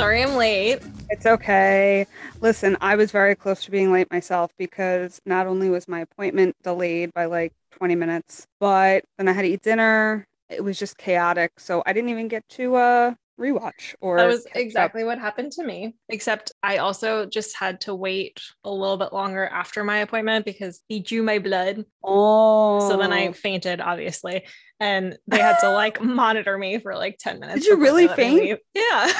Sorry I'm late. It's okay. Listen, I was very close to being late myself because not only was my appointment delayed by like 20 minutes, but then I had to eat dinner. It was just chaotic. So I didn't even get to uh rewatch or That was catch up. exactly what happened to me. Except I also just had to wait a little bit longer after my appointment because he drew my blood. Oh. So then I fainted, obviously. And they had to like monitor me for like 10 minutes. Did you really they let me faint? Yeah.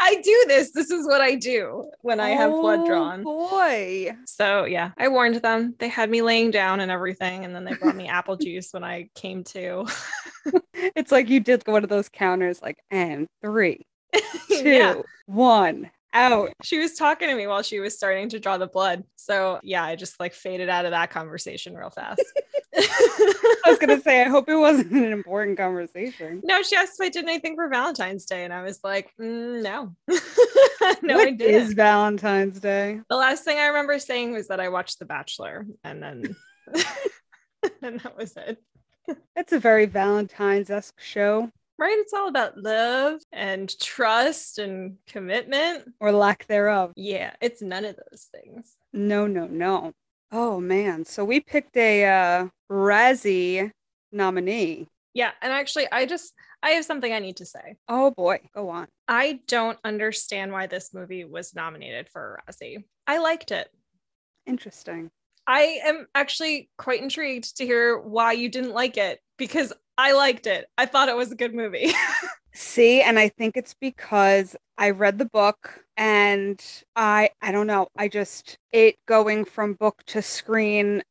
I do this. This is what I do when I have blood Oh, drawn. boy. So yeah, I warned them. They had me laying down and everything. And then they brought me apple juice when I came to. It's like you did one of those counters like and three, two, yeah. one, out. She was talking to me while she was starting to draw the blood. So yeah, I just like faded out of that conversation real fast. I was gonna say, I hope it wasn't an important conversation. no, she asked if I did anything for Valentine's Day, and I was like, "Mm, no, no, What I didn't. is Valentine's Day? the last thing I remember saying was that I watched The Bachelor, and then and that was it. It's a very Valentine's esque show, Right? It's all about love and trust and commitment. or lack thereof. Yeah, it's none of those things. No, no, no. Oh man. So we picked a uh Razzie nominee. Yeah, and actually, I just I have something I need to say. Oh boy, go on. I don't understand why this movie was nominated for a Razzie. I liked it. Interesting. I am actually quite intrigued to hear why you didn't like it because I liked it. I thought it was a good movie. See, and I think it's because I read the book and I I don't know, I just it going from book to screen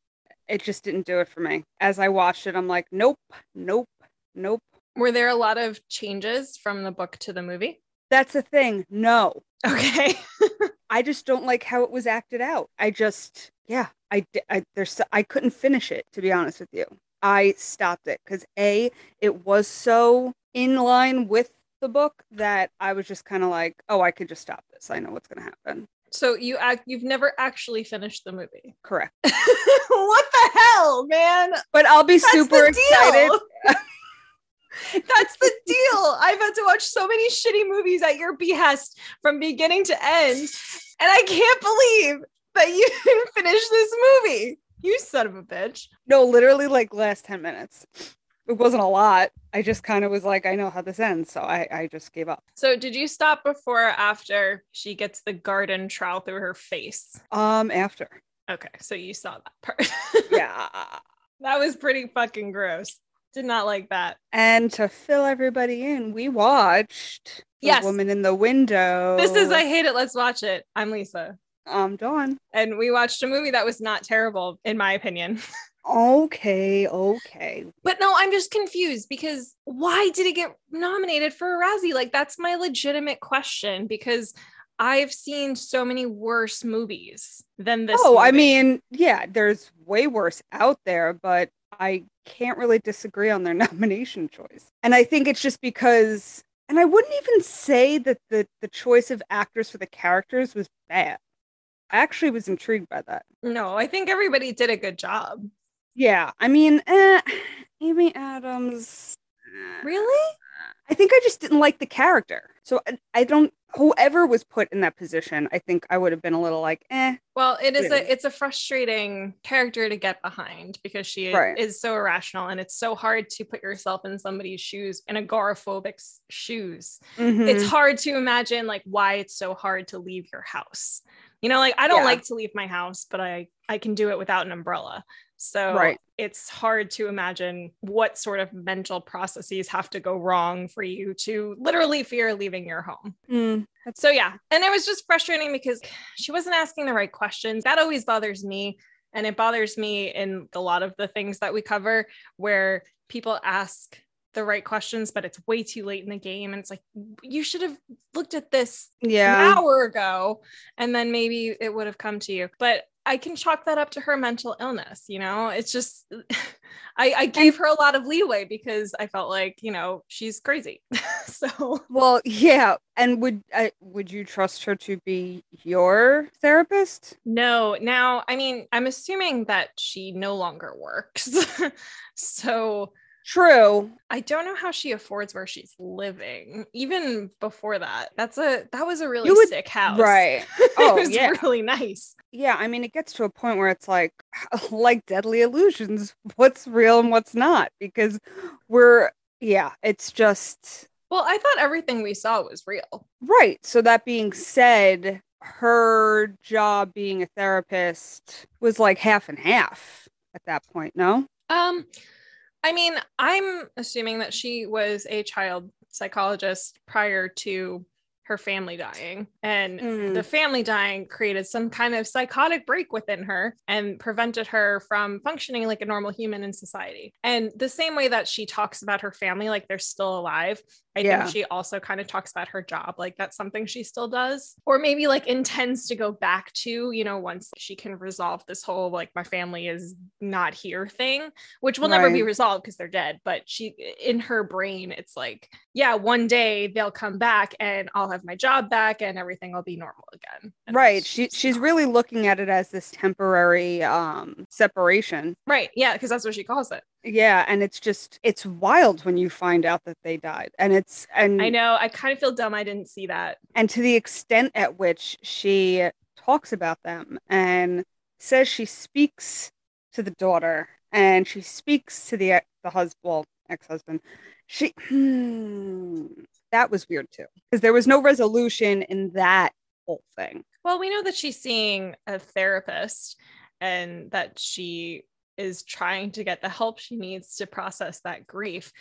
it just didn't do it for me. As I watched it, I'm like, nope, nope, nope. Were there a lot of changes from the book to the movie? That's the thing. No. Okay. I just don't like how it was acted out. I just, yeah, I, I there's, I couldn't finish it to be honest with you. I stopped it because a, it was so in line with the book that I was just kind of like, oh, I could just stop this. I know what's gonna happen. so you act you've never actually finished the movie. Correct. what the hell, man? But I'll be That's super excited. That's the deal. I've had to watch so many shitty movies at your behest from beginning to end. And I can't believe that you didn't finish this movie. You son of a bitch. No, literally like last ten minutes. It wasn't a lot. I just kind of was like, I know how this ends, so I, I just gave up. So, did you stop before or after she gets the garden trowel through her face? Um, after, Okay, so you saw that part. yeah. that was pretty fucking gross. Did not like that. And to fill everybody in, we watched The Woman in the Window. This is I hate it. Let's watch it. I'm Lisa. Um Dawn. And we watched a movie that was not terrible, in my opinion. Okay, okay. But no, I'm just confused because why did it get nominated for a Razzie? Like, that's my legitimate question because I've seen so many worse movies than this. oh, I mean, yeah, there's way worse out there, but I can't really disagree on their nomination choice. And I think it's just because and I wouldn't even say that the the choice of actors for the characters was bad. I actually was intrigued by that. no, I think everybody did a good job. Yeah, I mean, eh, Amy Adams. eh, Really? I think I just didn't like the character. So I, I don't. Whoever was put in that position, I think I would have been a little like, eh. Well, it is a it's a frustrating character to get behind because she Right. is so irrational and it's so hard to put yourself in somebody's shoes, in agoraphobic's shoes. Mhm. It's hard to imagine like why it's so hard to leave your house. You know, like I don't Yeah. like to leave my house, but I I can do it without an umbrella. So Right. it's hard to imagine what sort of mental processes have to go wrong for you to literally fear leaving your home. Mm, So yeah, and it was just frustrating because she wasn't asking the right questions. That always bothers me, and it bothers me in a lot of the things that we cover where people ask the right questions, but it's way too late in the game, and it's like you should have looked at this yeah. an hour ago, and then maybe it would have come to you. But I can chalk that up to her mental illness. You know, it's just I, I gave her a lot of leeway because I felt like you know she's crazy. so Well, yeah. And would I would you trust her to be your therapist? No, now, I mean, I'm assuming that she no longer works. so True. I don't know how she affords where she's living. Even before that, that's a that was a really would- sick house. Right. Oh, it was yeah. really nice. Yeah, I mean, it gets to a point where it's like, like Deadly Illusions, what's real and what's not, because we're, yeah, it's just Well, I thought everything we saw was real. right. So that being said, her job being a therapist was like half and half at that point. No. Um, I mean, I'm assuming that she was a child psychologist prior to her family dying, and Mm. the family dying created some kind of psychotic break within her and prevented her from functioning like a normal human in society. And the same way that she talks about her family like they're still alive, I Yeah. think she also kind of talks about her job like that's something she still does, or maybe like intends to go back to, you know, once she can resolve this whole like my family is not here thing, which will never be resolved because they're dead. But she, in her brain, it's like, yeah, one day they'll come back and I'll have my job back and everything will be normal again. And Right. She she's really looking at it as this temporary um separation. right. Yeah, because that's what she calls it. Yeah, and it's just it's wild when you find out that they died. And it's and I know. I kind of feel dumb. I didn't see that. and to the extent at which she talks about them and says she speaks to the daughter and she speaks to the the husband well ex-husband she hmm, that was weird too because there was no resolution in that whole thing Well, we know that she's seeing a therapist and that she is trying to get the help she needs to process that grief.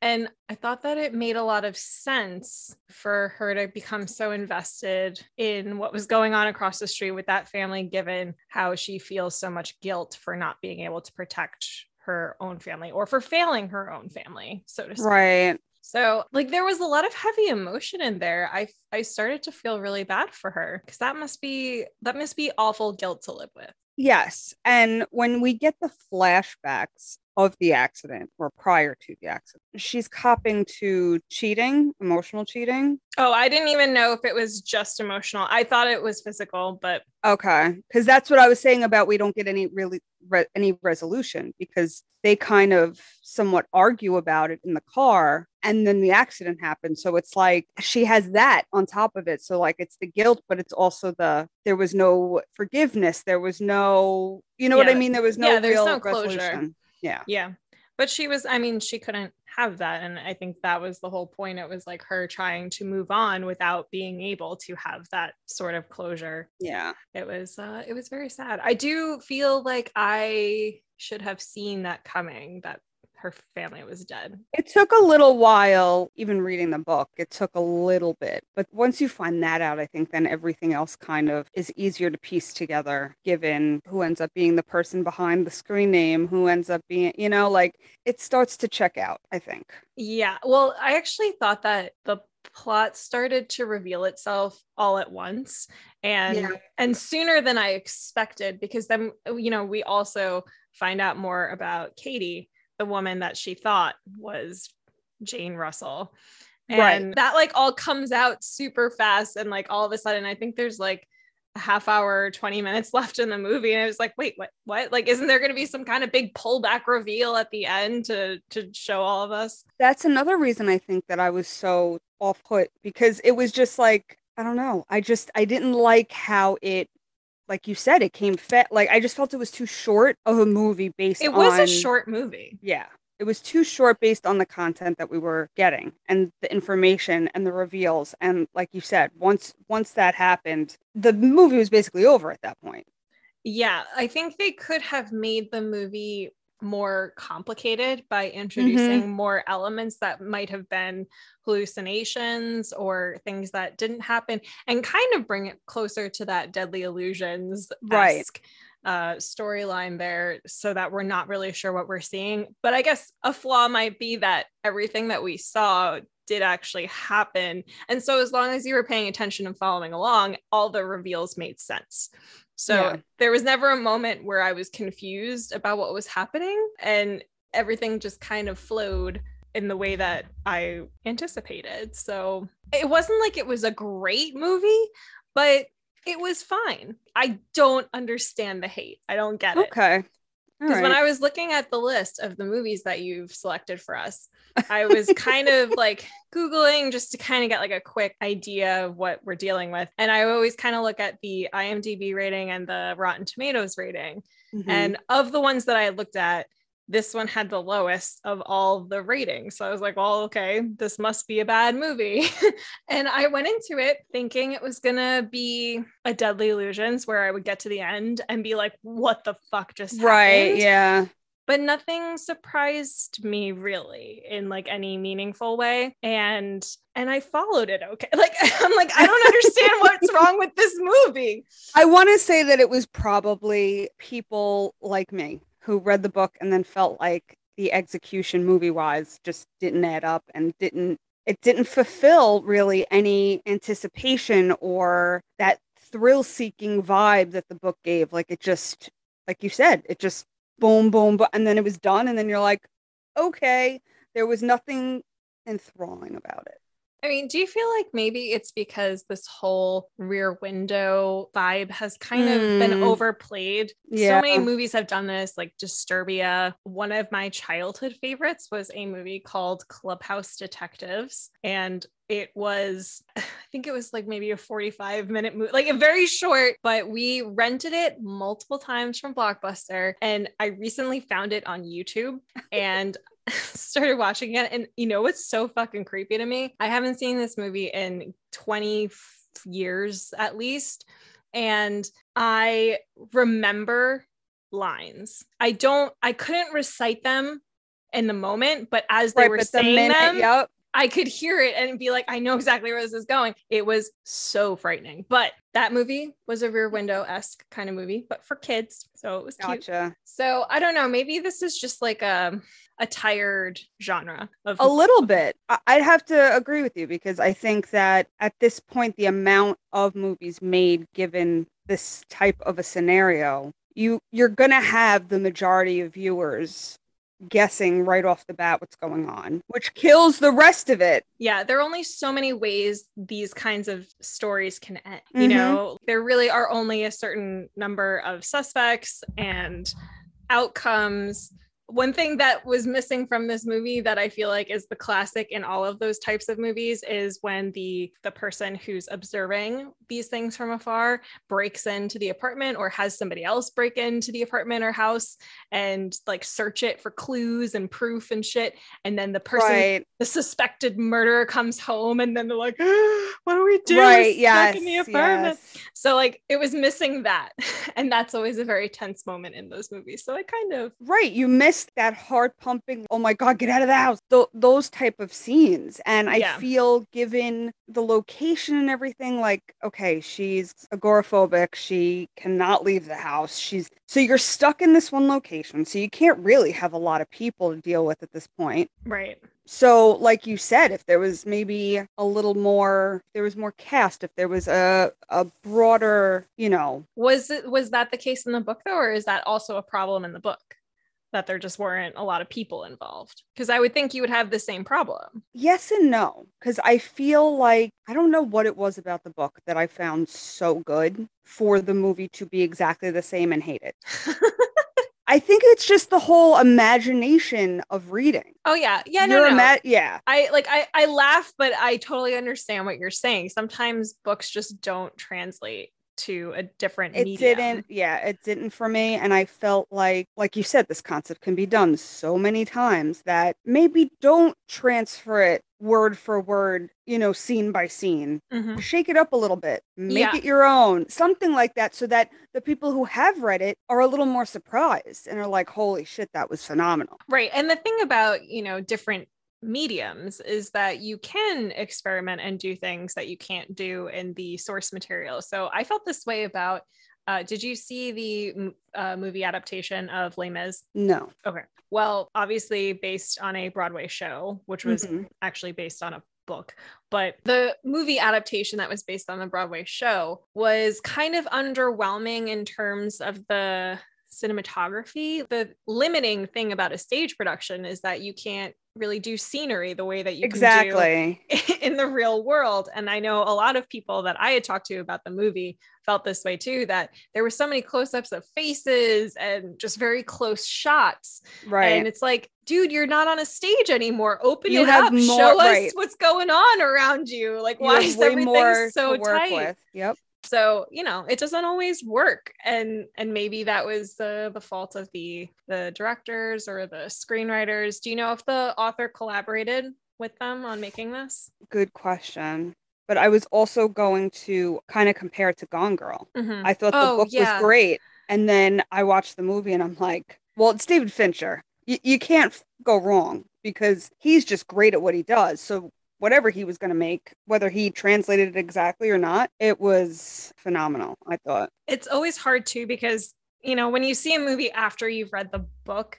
And I thought that it made a lot of sense for her to become so invested in what was going on across the street with that family, given how she feels so much guilt for not being able to protect her own family or for failing her own family, so to speak. right So, like, there was a lot of heavy emotion in there. I I started to feel really bad for her because that must be that must be awful guilt to live with. yes and when we get the flashbacks of the accident or prior to the accident she's copping to cheating emotional cheating Oh, I didn't even know if it was just emotional. I thought it was physical, but Okay, because that's what I was saying about we don't get any really re- any resolution because they kind of somewhat argue about it in the car, and then the accident happened So it's like she has that on top of it. So like it's the guilt, but it's also the there was no forgiveness, there was no, you know what I mean? There was no Yeah, there's real no closure. resolution. Yeah, yeah. But she was, I mean, she couldn't have that. And I think that was the whole point. It was like her trying to move on without being able to have that sort of closure. yeah. It was uh it was very sad. I do feel like I should have seen that coming that her family was dead. It took a little while, even reading the book, it took a little bit. But once you find that out, I think then everything else kind of is easier to piece together, given who ends up being the person behind the screen name, who ends up being, you know, like it starts to check out, I think. Yeah. Well, I actually thought that the plot started to reveal itself all at once and Yeah. and sooner than I expected because then you know we also find out more about Katie, the woman that she thought was Jane Russell. And Right. that like all comes out super fast and like all of a sudden I think there's like a half hour 20 minutes left in the movie and I was like wait what what like isn't there going to be some kind of big pullback reveal at the end to to show all of us That's another reason I think that I was so off put because it was just like, I don't know. I just, I didn't like how it, like you said, it came fat. Like I just felt it was too short of a movie based it was on- a short movie Yeah. It was too short based on the content that we were getting and the information and the reveals. And like you said, once once that happened, the movie was basically over at that point. yeah i think they could have made the movie more complicated by introducing more elements that might have been hallucinations or things that didn't happen and kind of bring it closer to that deadly illusions Right. uh, storyline there so that we're not really sure what we're seeing. But i guess a flaw might be that everything that we saw did actually happen. And so as long as you were paying attention and following along all the reveals made sense so Yeah. there was never a moment where I was confused about what was happening and everything just kind of flowed in the way that I anticipated. So it wasn't like it was a great movie, but it was fine. I don't understand the hate. I don't get it. Okay. Because right. when I was looking at the list of the movies that you've selected for us, I was kind of like Googling just to kind of get like a quick idea of what we're dealing with. And I always kind of look at the IMDb rating and the Rotten Tomatoes rating. Mm-hmm. And of the ones that I looked at, this one had the lowest of all the ratings. So I was like, well, okay, this must be a bad movie. and I went into it thinking it was going to be a Deadly Illusions where I would get to the end and be like, what the fuck just happened? Right. Yeah. But nothing surprised me really in like any meaningful way. And and I followed it okay. Like I'm like, I don't understand what's wrong with this movie. I want to say that it was probably people like me who read the book and then felt like the execution movie wise just didn't add up and didn't it didn't fulfill really any anticipation or that thrill seeking vibe that the book gave. Like it just like you said it just boom boom, boom and then it was done and then you're like okay there was nothing enthralling about it I mean, do you feel like maybe it's because this whole rear window vibe has kind mm. of been hmm. overplayed? Yeah. So many movies have done this, like Disturbia. One of my childhood favorites was a movie called Clubhouse Detectives. And it was i think it was like maybe a 45 minute movie like a very short but we rented it multiple times from blockbuster and i recently found it on youtube and started watching it and you know what's so fucking creepy to me i haven't seen this movie in 20 years at least and i remember lines i don't i couldn't recite them in the moment but as they right, were saying the minute, them yep. I could hear it and be like, I know exactly where this is going. It was so frightening. But that movie was a rear window esque kind of movie, but for kids. So it was cute. So I don't know. Maybe this is just like a, a tired genre of a little bit. I'd have to agree with you because I think that at this point, the amount of movies made given this type of a scenario, you you're gonna have the majority of viewers guessing right off the bat what's going on, which kills the rest of it. Yeah, there are only so many ways these kinds of stories can end. Mm-hmm. You know, there really are only a certain number of suspects and outcomes one thing that was missing from this movie that I feel like is the classic in all of those types of movies is when the the person who's observing these things from afar breaks into the apartment or has somebody else break into the apartment or house and like search it for clues and proof and shit and then the person right. the suspected murderer comes home and then they're like what do we do right yes, in the apartment yes. so like it was missing that and that's always a very tense moment in those movies so I kind of right you missed that heart pumping, oh my God, get out of the house, Th- those type of scenes. And I yeah. feel given the location and everything, like, okay, she's agoraphobic. She cannot leave the house. She's so you're stuck in this one location. So you can't really have a lot of people to deal with at this point. Right. So, like you said, if there was maybe a little more, there was more cast, if there was a a broader, you know, was it was that the case in the book though, or is that also a problem in the book? That there just weren't a lot of people involved because i would think you would have the same problem yes and no because i feel like i don't know what it was about the book that i found so good for the movie to be exactly the same and hate it I think it's just the whole imagination of reading. Oh yeah, yeah, no, no. Ima- yeah. I like I I laugh, but I totally understand what you're saying. Sometimes books just don't translate to a different it medium. didn't yeah it didn't for me and i felt like like you said this concept can be done so many times that maybe don't transfer it word for word you know scene by scene mm-hmm. shake it up a little bit make yeah. it your own something like that so that the people who have read it are a little more surprised and are like holy shit that was phenomenal right and the thing about you know different mediums is that you can experiment and do things that you can't do in the source material. So I felt this way about. Uh, did you see the uh, movie adaptation of Les Mis? No. Okay. Well, obviously based on a Broadway show, which was mm-hmm. actually based on a book. But the movie adaptation that was based on the Broadway show was kind of underwhelming in terms of the cinematography. The limiting thing about a stage production is that you can't really do scenery the way that you exactly in the real world. And I know a lot of people that I had talked to about the movie felt this way too that there were so many close-ups of faces and just very close shots. Right. And it's like, dude, you're not on a stage anymore. Open You it up. more- Show us right. what's going on around you. Like, You why is everything more so tight? with. Yep. So you know it doesn't always work and and maybe that was the the fault of the the directors or the screenwriters do you know if the author collaborated with them on making this Good question. But I was also going to kind of compare it to Gone Girl. Mhm. I thought the Oh, book yeah. was great. And then I watched the movie and I'm like, well, it's David Fincher. Y- you can't go wrong because he's just great at what he does. So whatever he was going to make, whether he translated it exactly or not, it was phenomenal, I thought. it's always hard too because you know when you see a movie after you've read the book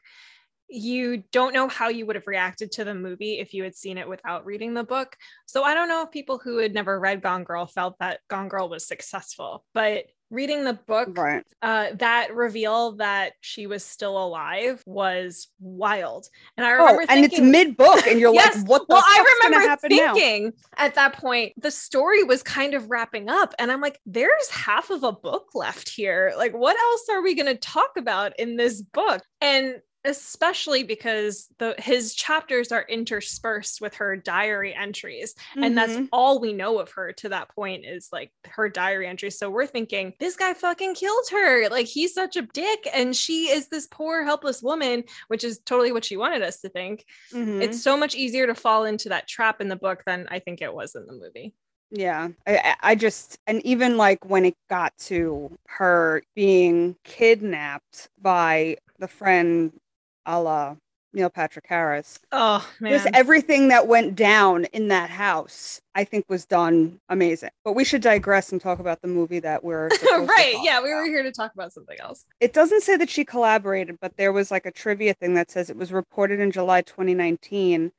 you don't know how you would have reacted to the movie if you had seen it without reading the book so i don't know if people who had never read gone girl felt that gone girl was successful but reading the book Right. uh, that reveal that she was still alive was wild and i Oh, remember and it's mid book and you're Yes. like, what the well, I remember happen now? thinking at that point the story was kind of wrapping up, and I'm like, "There's half of a book left here. Like, what else are we going to talk about in this book?" And especially because the his chapters are interspersed with her diary entries and that's Mhm. all we know of her to that point is like her diary entries so we're thinking this guy fucking killed her like he's such a dick and she is this poor helpless woman which is totally what she wanted us to think Mhm. it's so much easier to fall into that trap in the book than I think it was in the movie. Yeah, I- I just, and even like when it got to her being kidnapped by the friend a la Neil Patrick Harris, Oh man. just everything that went down in that house, I think was done amazing. But we should digress and talk about the movie that we're right. Yeah, we about. were here to talk about something else. It doesn't say that she collaborated, but there was like a trivia thing that says it was reported in July 2019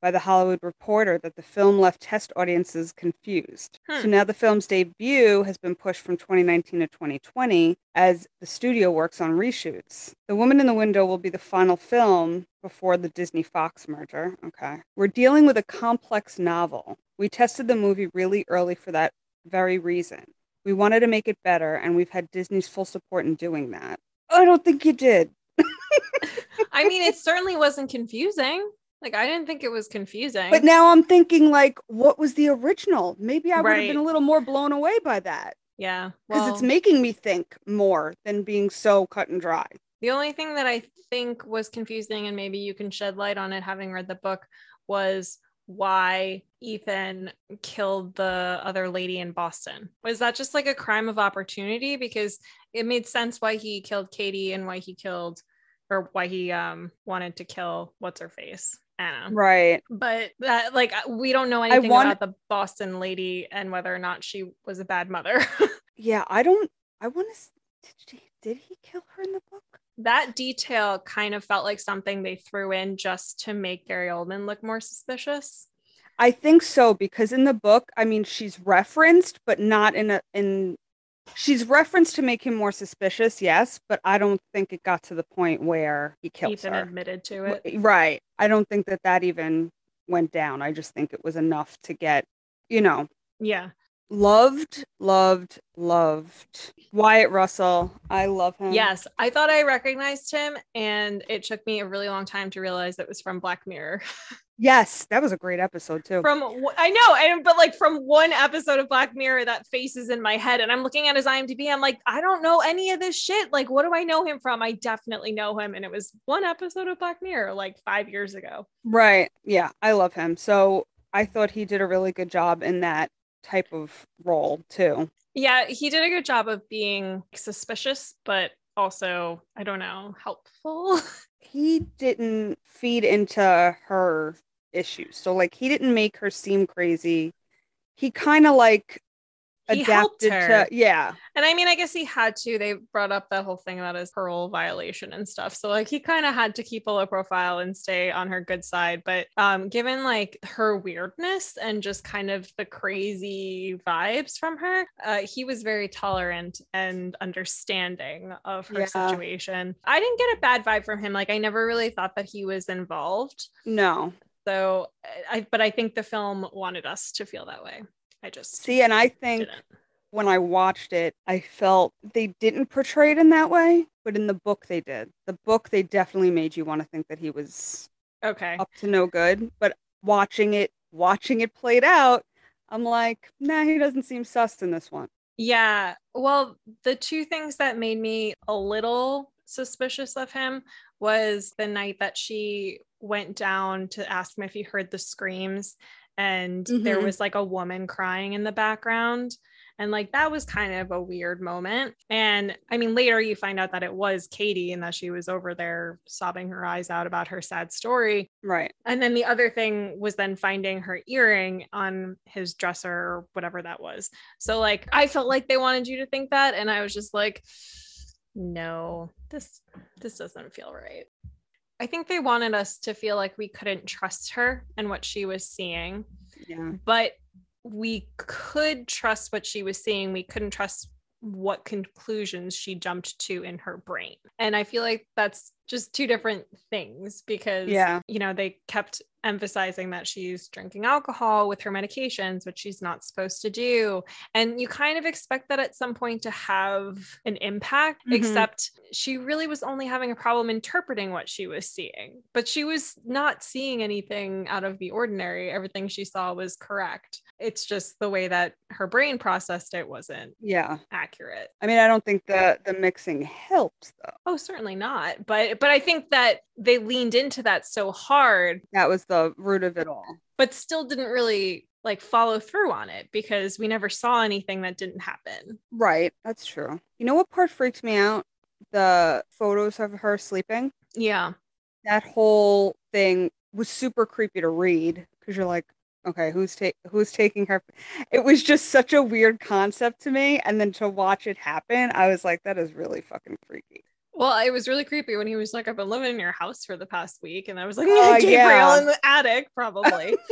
by the Hollywood Reporter that the film left test audiences confused. So Hmm. now the film's debut has been pushed from 2019 to 2020 as the studio works on reshoots. The Woman in the Window will be the final film before the Disney Fox merger. Okay. We're dealing with a complex novel. We tested the movie really early for that very reason. We wanted to make it better, and we've had Disney's full support in doing that. I don't think you did. I mean, it certainly wasn't confusing. Like I didn't think it was confusing. But now I'm thinking, like, what was the original? Maybe I would have been a little more blown away by that yeah, because well, it's making me think more than being so cut and dry. the only thing that I think was confusing, and maybe you can shed light on it, having read the book, was why Ethan killed the other lady in Boston. Was that just like a crime of opportunity? Because it made sense why he killed Katie and why he killed, or why he um wanted to kill what's her face. Right. but that like we don't know anything want- about the Boston lady and whether or not she was a bad mother. Yeah. I don't. I want to. Did, she, did he kill her in the book? that detail kind of felt like something they threw in just to make Gary Oldman look more suspicious. I think so because in the book, I mean, she's referenced, but not in a in. She's referenced to make him more suspicious, yes, but I don't think it got to the point where he kills Ethan her. admitted to it. Eh, right. I don't think that that even went down. I just think it was enough to get, you know, Yeah. loved, loved, loved. Wyatt Russell. I love him. Yes. I thought I recognized him and it took me a really long time to realize it was from Black Mirror. Yes, that was a great episode too. from I know, and but like from one episode of Black Mirror, that face is in my head, and I'm looking at his IMDb. I'm like, I don't know any of this shit. Like, what do I know him from? I definitely know him, and it was one episode of Black Mirror like five years ago. right. Yeah, I love him. So I thought he did a really good job in that type of role too. Yeah, he did a good job of being suspicious, but also, I don't know, helpful. He didn't feed into her issues. So like he didn't make her seem crazy. He kind of like he helped adapted to yeah. And I mean, I guess he had to. They brought up that whole thing about his parole violation and stuff. So like he kind of had to keep a low profile and stay on her good side. But um, given like her weirdness and just kind of the crazy vibes from her, uh, he was very tolerant and understanding of her Yeah. situation. I didn't get a bad vibe from him. Like I never really thought that he was involved. No. So I, but I think the film wanted us to feel that way. I just See, and I think didn't. when I watched it, I felt they didn't portray it in that way, but in the book they did. The book they definitely made you want to think that he was Okay. up to no good. But watching it, watching it played out, I'm like, nah, he doesn't seem sus in this one. Yeah. Well, the two things that made me a little suspicious of him was the night that she went down to ask him if he heard the screams and there Mhm. was like a woman crying in the background and like that was kind of a weird moment and i mean later you find out that it was katie and that she was over there sobbing her eyes out about her sad story Right. and then the other thing was then finding her earring on his dresser or whatever that was. So like I felt like they wanted you to think that and I was just like no, this this doesn't feel right. I think they wanted us to feel like we couldn't trust her and what she was seeing, Yeah. but we could trust what she was seeing. We couldn't trust what conclusions she jumped to in her brain. And I feel like that's just two different things because Yeah. you know, they kept emphasizing that she's drinking alcohol with her medications, which she's not supposed to do. And you kind of expect that at some point to have an impact, Mhm. except she really was only having a problem interpreting what she was seeing. But she was not seeing anything out of the ordinary. Everything she saw was correct. It's just the way that her brain processed it wasn't Yeah. accurate. I mean, I don't think the the mixing helped though. Oh, certainly not. But but I think that they leaned into that so hard That was the root of it all. but still didn't really like follow through on it because we never saw anything that didn't happen. Right. That's true. You know what part freaked me out? The photos of her sleeping. Yeah. That whole thing was super creepy to read because you're like, okay, who's ta- who's taking her? It was just such a weird concept to me, and then to watch it happen, I was like, that is really fucking freaky. Well, it was really creepy when he was like, I've been living in your house for the past week. And I was like, Oh, Gabriel yeah. in the attic, probably.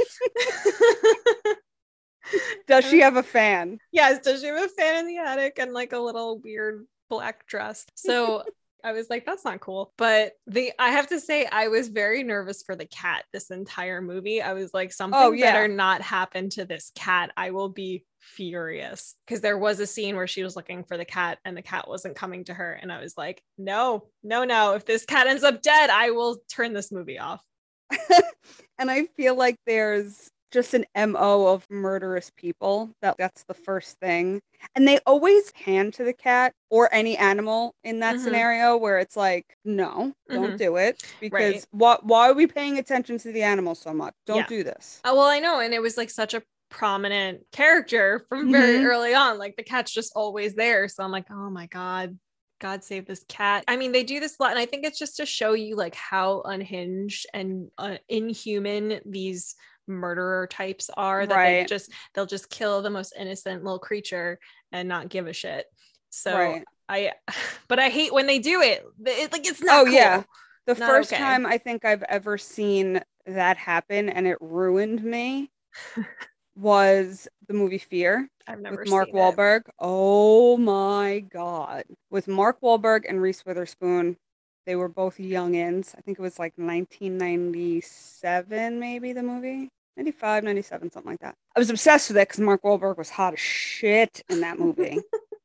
Does she have a fan? yes. Does she have a fan in the attic and like a little weird black dress? So I was like, that's not cool. But the I have to say, I was very nervous for the cat this entire movie. I was like, oh, something Oh, yeah. better not happen to this cat. I will be furious. Because there was a scene where she was looking for the cat and the cat wasn't coming to her. And I was like, no, no, no. If this cat ends up dead, I will turn this movie off. and I feel like there's just an MO of murderous people that that's the first thing. And they always hand to the cat or any animal in that Mhm. scenario where it's like, no, don't Mhm. do it because Right. why why are we paying attention to the animal so much? Don't Yeah. do this. Uh, well, I know. And it was like such a prominent character from very Mhm. early on. Like the cat's just always there. So I'm like, oh my God. God save this cat. I mean, they do this a lot, and I think it's just to show you like how unhinged and uh, inhuman these murderer types are. That they just they'll just kill the most innocent little creature and not give a shit. So Right. I, but I hate when they do it. It like it's not. Oh, yeah. The Not first okay. time I think I've ever seen that happen and it ruined me was the movie Fear. I've never with Mark seen it. Wahlberg. Oh my god. With Mark Wahlberg and Reese Witherspoon, they were both youngins. I think it was like 1997 maybe the movie. 95, 97, something like that. I was obsessed with it because Mark Wahlberg was hot as shit in that movie.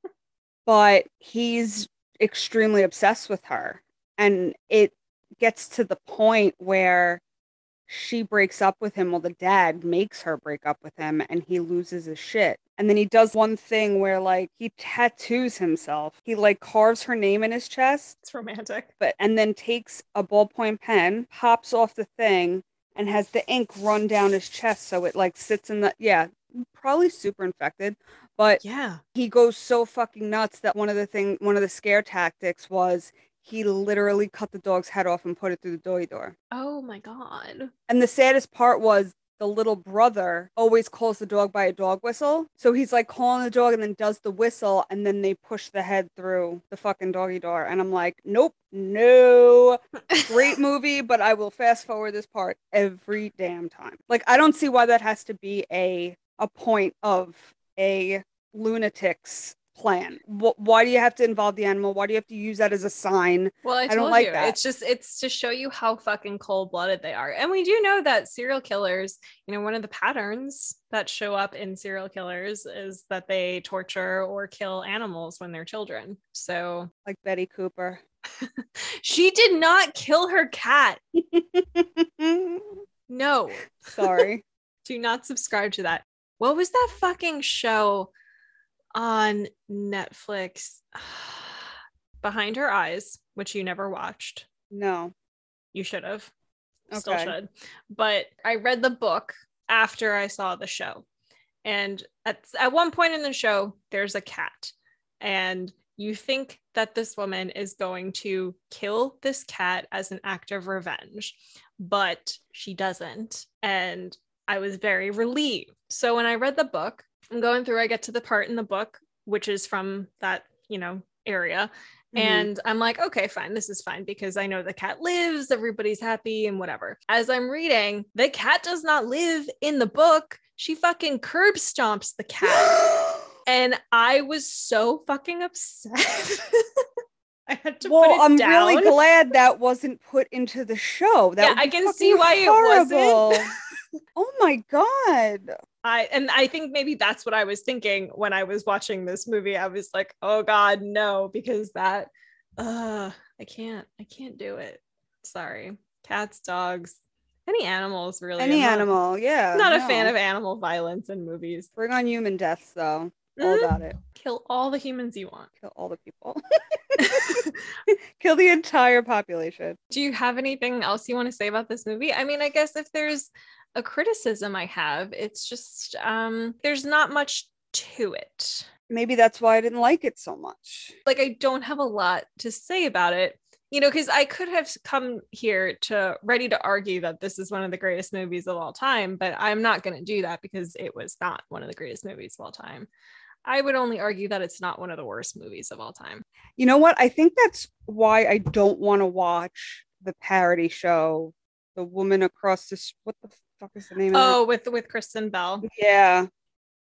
but he's extremely obsessed with her. And it gets to the point where she breaks up with him. Well, the dad makes her break up with him and he loses his shit. And then he does one thing where, like, he tattoos himself. He, like, carves her name in his chest, It's romantic. but and then takes a ballpoint pen, pops off the thing, and has the ink run down his chest. So it, like, sits in the, yeah, probably super infected. But Yeah. he goes so fucking nuts that one of the thing one of the scare tactics was he literally cut the dog's head off and put it through the doggy door. Oh my god. And the saddest part was the little brother always calls the dog by a dog whistle. So he's like calling the dog and then does the whistle and then they push the head through the fucking doggy door. And I'm like, nope, no. Great movie, but I will fast forward this part every damn time. Like I don't see why that has to be a a point of a lunatic's plan. Wh- why do you have to involve the animal? Why do you have to use that as a sign? Well, I, I don't like you, that. it's just it's to show you how fucking cold blooded they are. And we do know that serial killers, you know, one of the patterns that show up in serial killers is that they torture or kill animals when they're children. So Like Betty Cooper. she did not kill her cat. No, Sorry. do not subscribe to that. What was that fucking show on Netflix? Behind Her Eyes, which you never watched. No. You should have. Still should. But I read the book after I saw the show. And at, at one point in the show, there's a cat. And you think that this woman is going to kill this cat as an act of revenge, but she doesn't. And I was very relieved. So when I read the book, I'm going through, I get to the part in the book, which is from that, you know, area. Mhm. And I'm like, okay, fine, this is fine because I know the cat lives, everybody's happy and whatever. As I'm reading, the cat does not live in the book. She fucking curb stomps the cat. and I was so fucking upset. I had to put well, I'm down. really glad that wasn't put into the show. That Yeah, I can see why it wasn't. oh my god. I and I think maybe that's what I was thinking when I was watching this movie. I was like, oh God, no, because that uh I can't, I can't do it. Sorry. Cats, dogs, any animals really. Any I'm not- animal, yeah. not a fan of animal violence in movies. Bring on human deaths, though. All Mhm. about it. Kill all the humans you want. Kill all the people. Kill the entire population. Do you have anything else you want to say about this movie? I mean, I guess if there's a criticism I have, it's just um there's not much to it. Maybe that's why I didn't like it so much. Like I don't have a lot to say about it. You know, because I could have come here to ready to argue that this is one of the greatest movies of all time, but I'm not going to do that because it was not one of the greatest movies of all time. I would only argue that it's not one of the worst movies of all time. You know what? I think that's why I don't want to watch the parody show, The Woman Across the what the fuck is the name Oh, with with Kristen Bell. Yeah.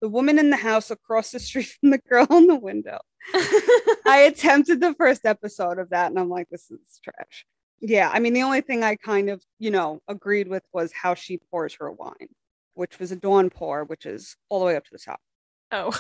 The woman in the house across the street from the girl in the window. I attempted the first episode of that and I'm like, this is trash. Yeah, I mean, the only thing I kind of, you know, agreed with was how she pours her wine, which was a dawn pour, which is all the way up to the top oh.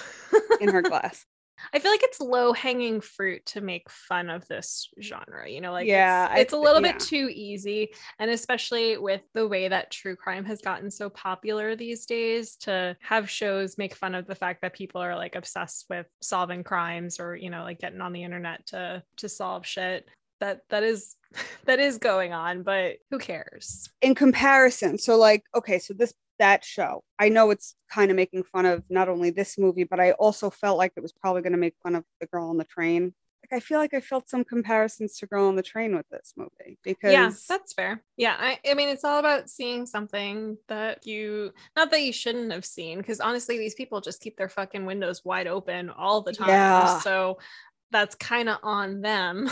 in her glass. I feel like it's low hanging fruit to make fun of this genre, you know, like Yeah, it's, it's a little yeah. bit too easy. And especially with the way that true crime has gotten so popular these days to have shows make fun of the fact that people are like obsessed with solving crimes or, you know, like getting on the internet to to solve shit. That that is that is going on, but who cares? in comparison so like okay so this that show. I know it's kind of making fun of not only this movie but i also felt like it was probably going to make fun of the girl on the train. Like i feel like i felt some comparisons to girl on the train with this movie because yeah that's fair. Yeah I, I mean it's all about seeing something that you not that you shouldn't have seen because honestly these people just keep their fucking windows wide open all the time. Yeah. so that's kind of on them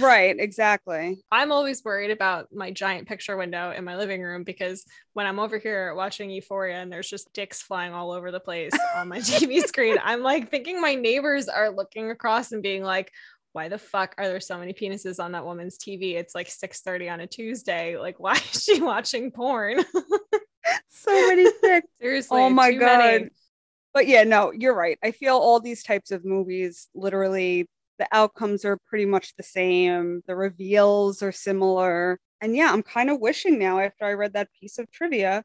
right exactly i'm always worried about my giant picture window in my living room because when i'm over here watching euphoria and there's just dicks flying all over the place on my tv screen i'm like thinking my neighbors are looking across and being like why the fuck are there so many penises on that woman's TV? It's like 6:30 on a Tuesday. Like, why is she watching porn? so many dicks Seriously. oh my god. many. But yeah no you're right i feel all these types of movies literally the outcomes are pretty much the same the reveals are similar and yeah i'm kind of wishing now after i read that piece of trivia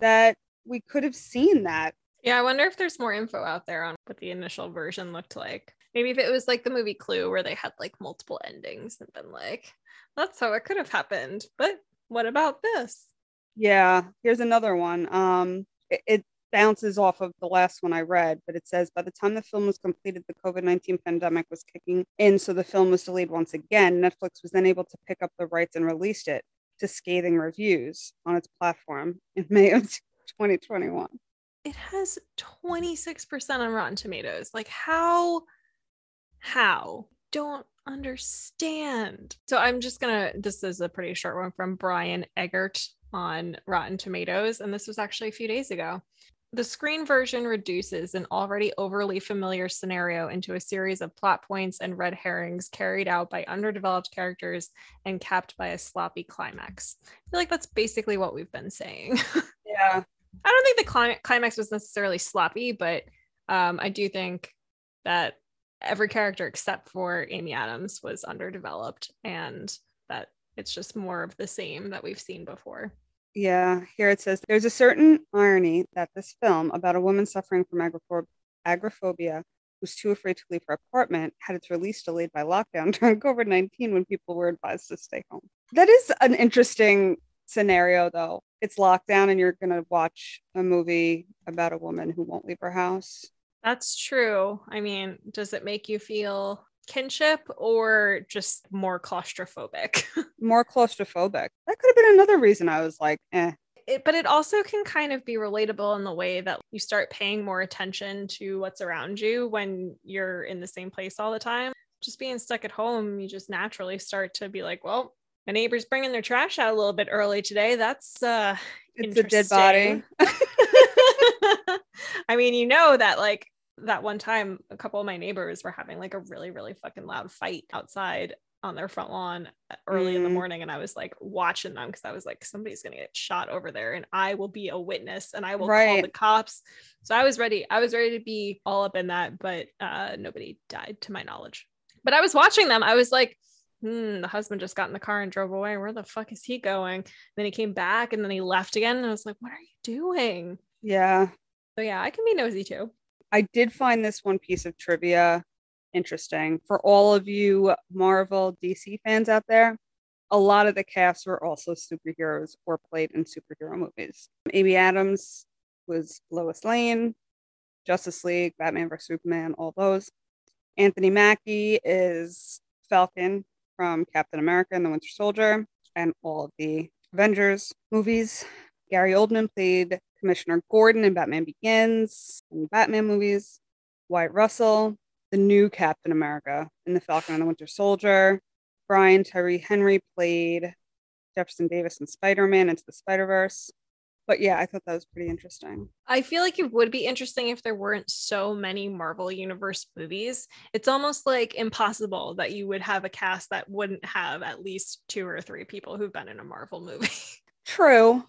that we could have seen that Yeah, I wonder if there's more info out there on what the initial version looked like. Maybe if it was like the movie Clue where they had like multiple endings and been like, that's how it could have happened. But what about this? Yeah, here's another one. Um, it, it bounces off of the last one I read, but it says by the time the film was completed, the COVID 19 pandemic was kicking in, so the film was delayed once again. Netflix was then able to pick up the rights and released it to scathing reviews on its platform in May of 2021. It has 26% on Rotten Tomatoes. Like how how? Don't understand. So I'm just gonna this is a pretty short one from Brian Eggert on Rotten Tomatoes, and this was actually a few days ago. The screen version reduces an already overly familiar scenario into a series of plot points and red herrings carried out by underdeveloped characters and capped by a sloppy climax. I feel like that's basically what we've been saying. Yeah. I don't think the cli- climax was necessarily sloppy, but um, I do think that every character except for Amy Adams was underdeveloped and that it's just more of the same that we've seen before. Yeah, here it says there's a certain irony that this film about a woman suffering from agorapho- agoraphobia who's too afraid to leave her apartment had its release delayed by lockdown during COVID 19 when people were advised to stay home. That is an interesting scenario, though. It's lockdown and you're going to watch a movie about a woman who won't leave her house. That's true. I mean, does it make you feel kinship or just more claustrophobic? More claustrophobic. That could have been another reason I was like, eh. it, but it also can kind of be relatable in the way that you start paying more attention to what's around you when you're in the same place all the time. Just being stuck at home, you just naturally start to be like, well, my neighbor's bringing their trash out a little bit early today. That's uh It's a dead body. I mean, you know that like that one time a couple of my neighbors were having like a really really fucking loud fight outside on their front lawn uh, early in the Mm. morning and I was like watching them because I was like somebody's going to get shot over there and I will be a witness and I will call the cops. So I was ready. I was ready to be all up in that but uh nobody died to my knowledge. But I was watching them. I was like Hmm, the husband just got in the car and drove away. Where the fuck is he going? Then he came back and then he left again. And I was like, what are you doing? Yeah. So yeah, I can be nosy too. I did find this one piece of trivia interesting for all of you Marvel DC fans out there. A lot of the casts were also superheroes or played in superhero movies. Amy Adams was Lois Lane, Justice League, Batman vs Superman, all those. Anthony Mackie is Falcon from Captain America and the Winter Soldier and all of the Avengers movies. Gary Oldman played Commissioner Gordon in Batman Begins and Batman movies. Wyatt Russell, the new Captain America in The Falcon and the Winter Soldier. Brian Tyree Henry played Jefferson Davis in Spider Man Into the Spider Verse. But yeah, I thought that was pretty interesting. I feel like it would be interesting if there weren't so many Marvel Universe movies. It's almost like impossible that you would have a cast that wouldn't have at least two or three people who've been in a Marvel movie. True.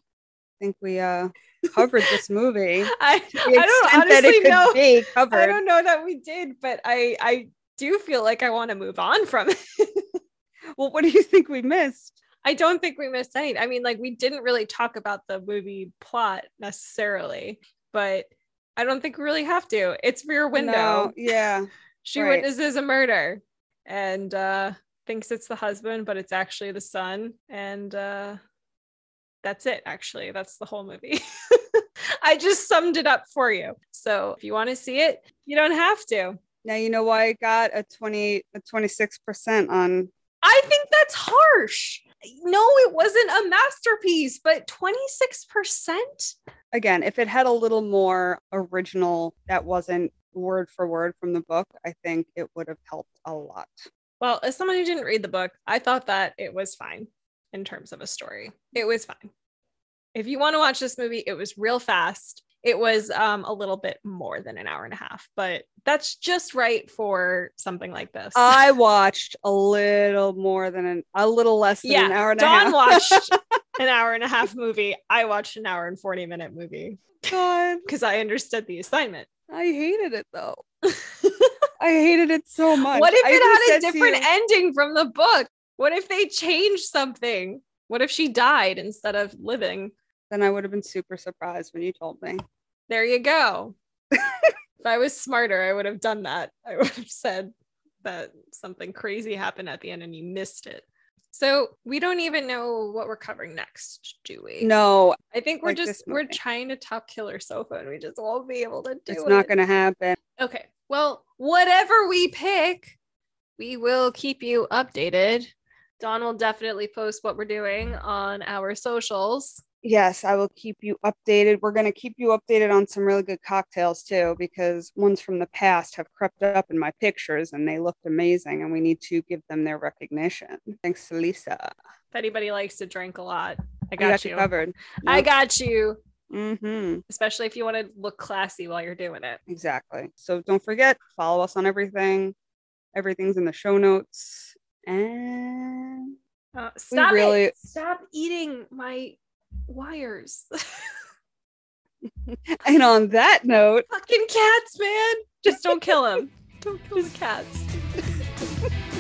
I think we uh covered this movie. I, I don't honestly know. be I don't know that we did, but I I do feel like I want to move on from it. Well, what do you think we missed? I don't think we missed any. I mean, like we didn't really talk about the movie plot necessarily, but I don't think we really have to. It's Rear Window. No, yeah. she right. witnesses a murder and uh thinks it's the husband, but it's actually the son. And uh that's it, actually. That's the whole movie. I just summed it up for you. So if you want to see it, you don't have to. Now you know why I got a 28 a 26% on I think that's harsh. No, it wasn't a masterpiece, but 26%? again, if it had a little more original that wasn't word for word from the book, I think it would have helped a lot. Well, as someone who didn't read the book, I thought that it was fine in terms of a story. It was fine. If you want to watch this movie, it was real fast. It was um, a little bit more than an hour and a half, but that's just right for something like this. I watched a little more than an a little less than yeah, an hour and a Dawn half. watched an hour and a half movie. I watched an hour and 40 minute movie God, because I understood the assignment. I hated it though. I hated it so much. What if I it had a different you- ending from the book? What if they changed something? What if she died instead of living? then I would have been super surprised when you told me. There you go. if I was smarter, I would have done that. I would have said that something crazy happened at the end and you missed it. So we don't even know what we're covering next, do we? No, I think we're like just we're trying to top killer sofa and we just won't be able to do it's it. It's not going to happen. Okay. Well, whatever we pick, we will keep you updated. Dawn will definitely post what we're doing on our socials. Yes, I will keep you updated. We're going to keep you updated on some really good cocktails too, because ones from the past have crept up in my pictures and they looked amazing, and we need to give them their recognition. Thanks to Lisa. If anybody likes to drink a lot, I I got, got you. you covered. I got you. Mm-hmm. Especially if you want to look classy while you're doing it. Exactly. So don't forget, follow us on everything. Everything's in the show notes. And Uh, stop really- it. Stop eating my wires. and on that note, Fucking cats, man. Just don't kill them. Don't kill the cats.